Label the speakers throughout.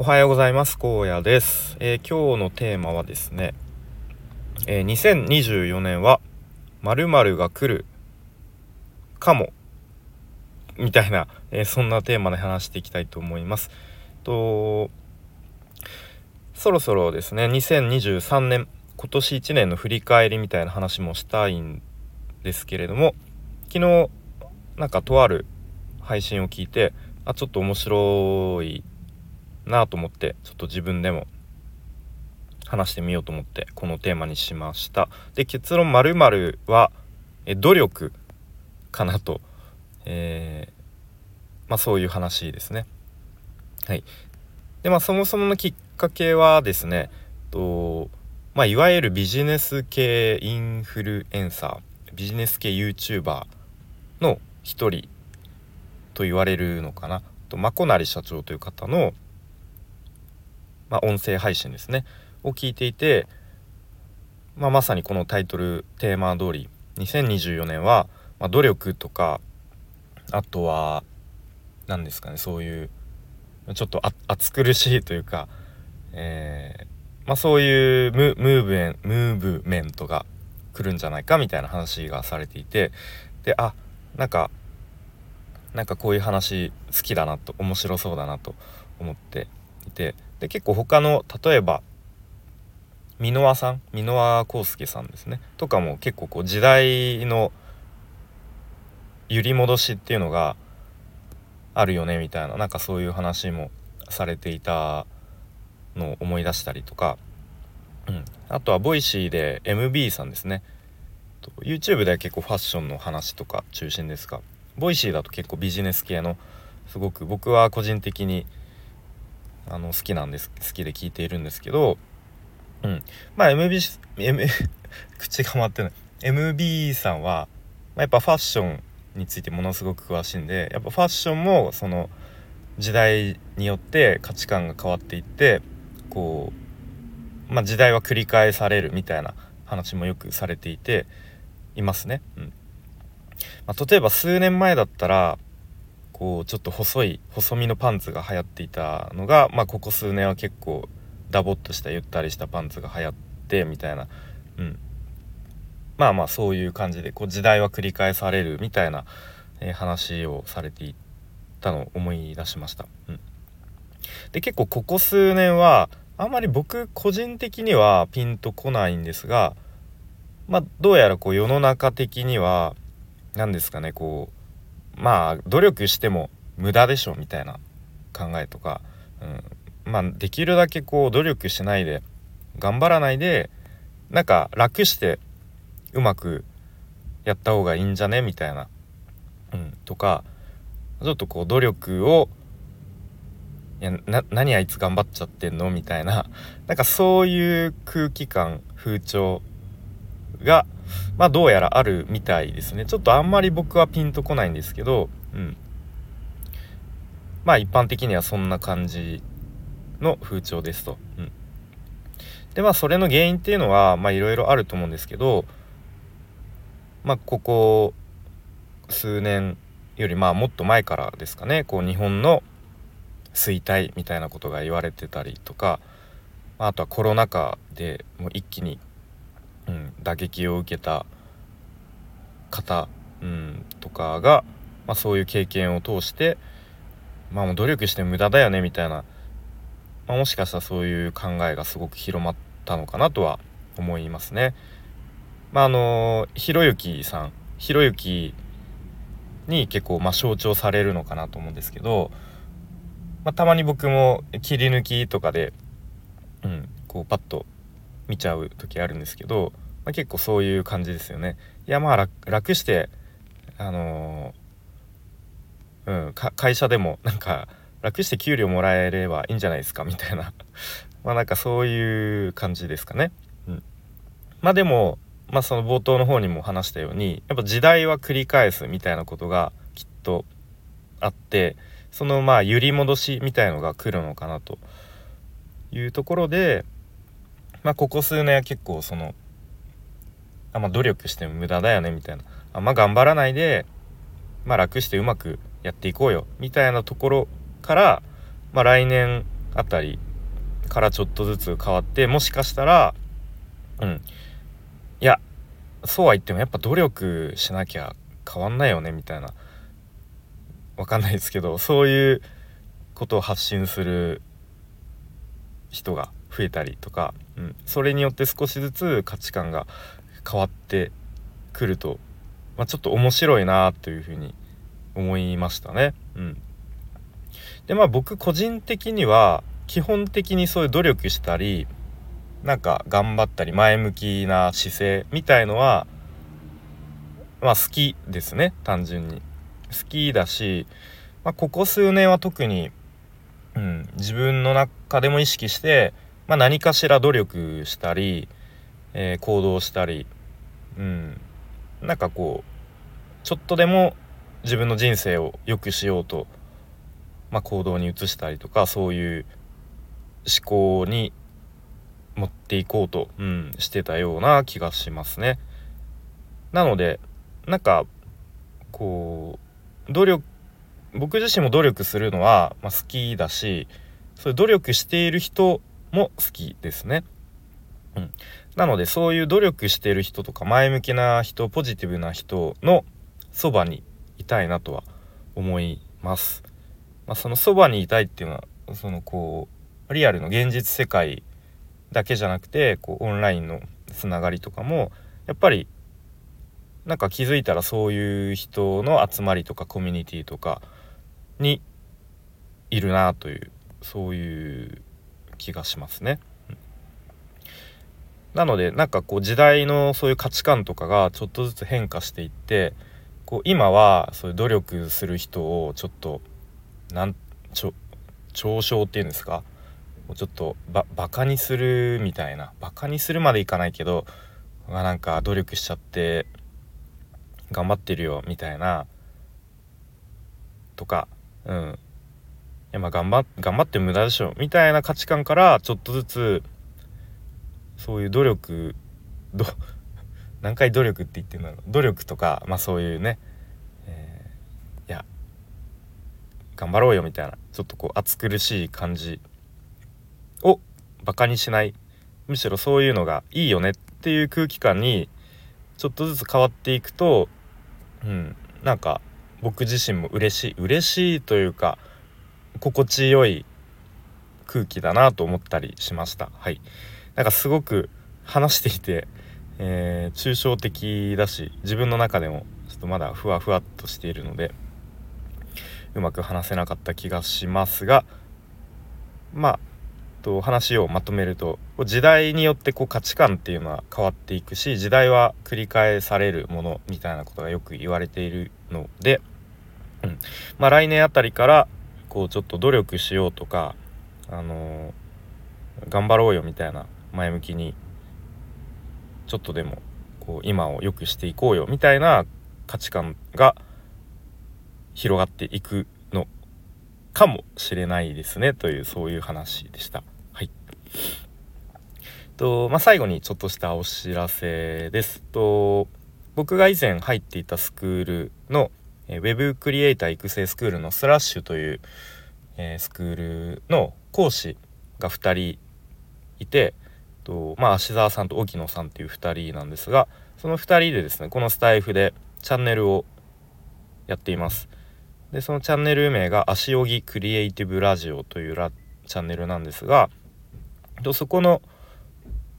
Speaker 1: おはようございます。荒野です、えー、今日のテーマはですね、えー、2024年は〇〇が来るかもみたいな、えー、そんなテーマで話していきたいと思います。とそろそろですね2023年今年1年の振り返りみたいな話もしたいんですけれども昨日なんかとある配信を聞いてあちょっと面白いなと思ってちょっと自分でも話してみようと思ってこのテーマにしました。で結論まるはえ努力かなと、えー、まあ、そういう話ですね。はい。でまあそもそものきっかけはですねとまあ、いわゆるビジネス系インフルエンサービジネス系 YouTuber の一人と言われるのかな。とまこなり社長という方のまあ、音声配信ですね。を聞いていて、まあ、まさにこのタイトルテーマ通り2024年は、まあ、努力とかあとは何ですかねそういうちょっと暑苦しいというか、えー、まあ、そういうムーブメンムーブメントが来るんじゃないかみたいな話がされていてであなんかなんかこういう話好きだなと面白そうだなと思っていてで結構他の例えば箕輪さん箕輪康介さんですね。とかも結構こう時代の揺り戻しっていうのがあるよねみたいな。なんかそういう話もされていたのを思い出したりとか、うん、あとはボイシーで MB さんですね。YouTube では結構ファッションの話とか中心ですが Voicy だと結構ビジネス系のすごく僕は個人的にあの好きなんです好きで聞いているんですけど、うん、まあ MB、M、口が回ってない。MB さんは、まあ、やっぱファッションについてものすごく詳しいんでやっぱファッションもその時代によって価値観が変わっていってこう、まあ、時代は繰り返されるみたいな話もよくされていていますね。うん。まあ、例えば数年前だったらこうちょっと細い細身のパンツが流行っていたのが、まあ、ここ数年は結構ダボっとしたゆったりしたパンツが流行ってみたいな、うん、まあまあそういう感じでこう時代は繰り返されるみたいな、えー、話をされていたのを思い出しました。うん、で結構ここ数年はあんまり僕個人的にはピンとこないんですがまあどうやらこう世の中的には何ですかねこうまあ努力しても無駄でしょみたいな考えとか、うん、まあできるだけこう努力しないで頑張らないでなんか楽してうまくやった方がいいんじゃねみたいな、うん、とかちょっとこう努力をいや何あいつ頑張っちゃってんのみたいな。なんかそういう空気感風潮がまあどうやらあるみたいですね。ちょっとあんまり僕はピンとこないんですけどうん。まあ一般的にはそんな感じの風潮ですと。うん、でまあそれの原因っていうのはまあいろいろあると思うんですけどまあここ数年よりまあもっと前からですかね。こう日本の衰退みたいなことが言われてたりとかあとはコロナ禍でもう一気にうん、打撃を受けた方、うん、とかが、まあ、そういう経験を通して、まあ、もう努力して無駄だよねみたいな、まあ、もしかしたらそういう考えがすごく広まったのかなとは思いますね。まあ、あのひろゆきさんひろゆきに結構まあ象徴されるのかなと思うんですけど、まあ、たまに僕も切り抜きとかで、うん、こうパッと見ちゃう時あるんですけど、まあ、結構そういう感じですよね。いやまあ楽してあのー、うん会社でもなんか楽して給料もらえればいいんじゃないですかみたいな まあなんかそういう感じですかね。うん、まあでもまあその冒頭の方にも話したようにやっぱ時代は繰り返すみたいなことがきっとあってそのまあ揺り戻しみたいのが来るのかなというところでまあここ数年は結構そのあまあ努力しても無駄だよねみたいな。あんま頑張らないでまあ楽してうまくやっていこうよ。みたいなところから、まあ、来年あたりからちょっとずつ変わってもしかしたらうん。いやそうは言ってもやっぱ努力しなきゃ変わんないよねみたいな。わかんないですけどそういうことを発信する人が増えたりとか、うん、それによって少しずつ価値観が変わってくると、まあ、ちょっと面白いなというふうに思いましたね。うん、でまあ僕個人的には基本的にそういう努力したりなんか頑張ったり前向きな姿勢みたいのはまあ好きですね単純に。好きだし、まあ、ここ数年は特に、うん、自分の中でも意識して、まあ、何かしら努力したり、えー、行動したり、うん、なんかこうちょっとでも自分の人生を良くしようと、まあ、行動に移したりとかそういう思考に持っていこうと、うん、してたような気がしますね。なのでなんかこう努力僕自身も努力するのは、まあ、好きだしそういう努力している人も好きですね。うん、なのでそういう努力している人とか前向きな人ポジティブな人のそばにいたいなとは思います。まあ、そのそばにいたいっていうのはそのこうリアルの現実世界だけじゃなくてこうオンラインのつながりとかもやっぱりなんか気づいたらそういう人の集まりとかコミュニティとかにいるなというそういう気がしますね。なのでなんかこう時代のそういう価値観とかがちょっとずつ変化していってこう今はそういう努力する人をちょっとなんちょ嘲笑っていうんですか？ちょっとババカにするみたいな。バカにするまでいかないけど、まあ、なんか努力しちゃって頑張ってるよみたいなとかうん。やまあ頑張頑張って無駄でしょみたいな価値観からちょっとずつそういう努力ど 何回努力って言ってるんだろう。努力とかまあそういうね、えー、いや頑張ろうよみたいなちょっとこう暑苦しい感じをバカにしない。むしろそういうのがいいよねっていう空気感にちょっとずつ変わっていくとうんなんか僕自身も嬉しい嬉しいというか心地よい空気だなと思ったりしました。はい。なんかすごく話していて、えー、抽象的だし自分の中でもちょっとまだふわふわっとしているのでうまく話せなかった気がしますがまあと話をまとめると時代によってこう価値観っていうのは変わっていくし時代は繰り返されるものみたいなことがよく言われているので、うん。まあ、来年あたりからこうちょっと努力しようとか、あのー、頑張ろうよみたいな前向きにちょっとでもこう今を良くしていこうよみたいな価値観が広がっていくのかもしれないですねというそういう話でした。はい。とまあ、最後にちょっとしたお知らせです。と僕が以前入っていたスクールのえ Web クリエイター育成スクールのスラッシュという、え、スクールの講師が2人いてとまあ芦沢さんと沖野さんっていう2人なんですがその2人でですねこのスタイフでチャンネルをやっています。でそのチャンネル名が「足荻クリエイティブラジオ」というラチャンネルなんですがとそこの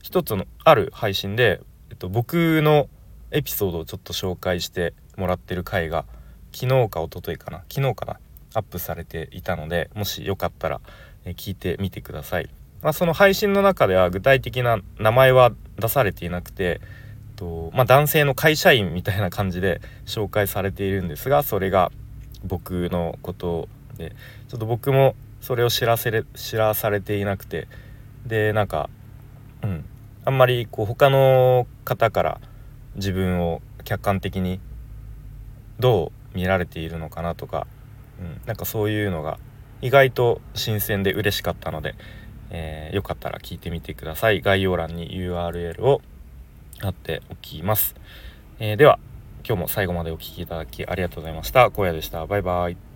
Speaker 1: 一つのある配信で、えっと、僕のエピソードをちょっと紹介してもらってる回が昨日か一昨日かな。昨日かな。アップされていたのでもしよかったら、え聞いてみてください。まあ、その配信の中では具体的な名前は出されていなくてと、まあ、男性の会社員みたいな感じで 紹介されているんですがそれが僕のことでちょっと僕もそれを知らせれ知らされていなくてでなんかうん。あんまりこう他の方から自分を客観的にどう見られているのかなとか、うん、なんかそういうのが意外と新鮮で嬉しかったので、えー、よかったら聞いてみてください。概要欄に URL を貼っておきます、えー、では今日も最後までお聴きいただきありがとうございました。荒野でした。バイバイ。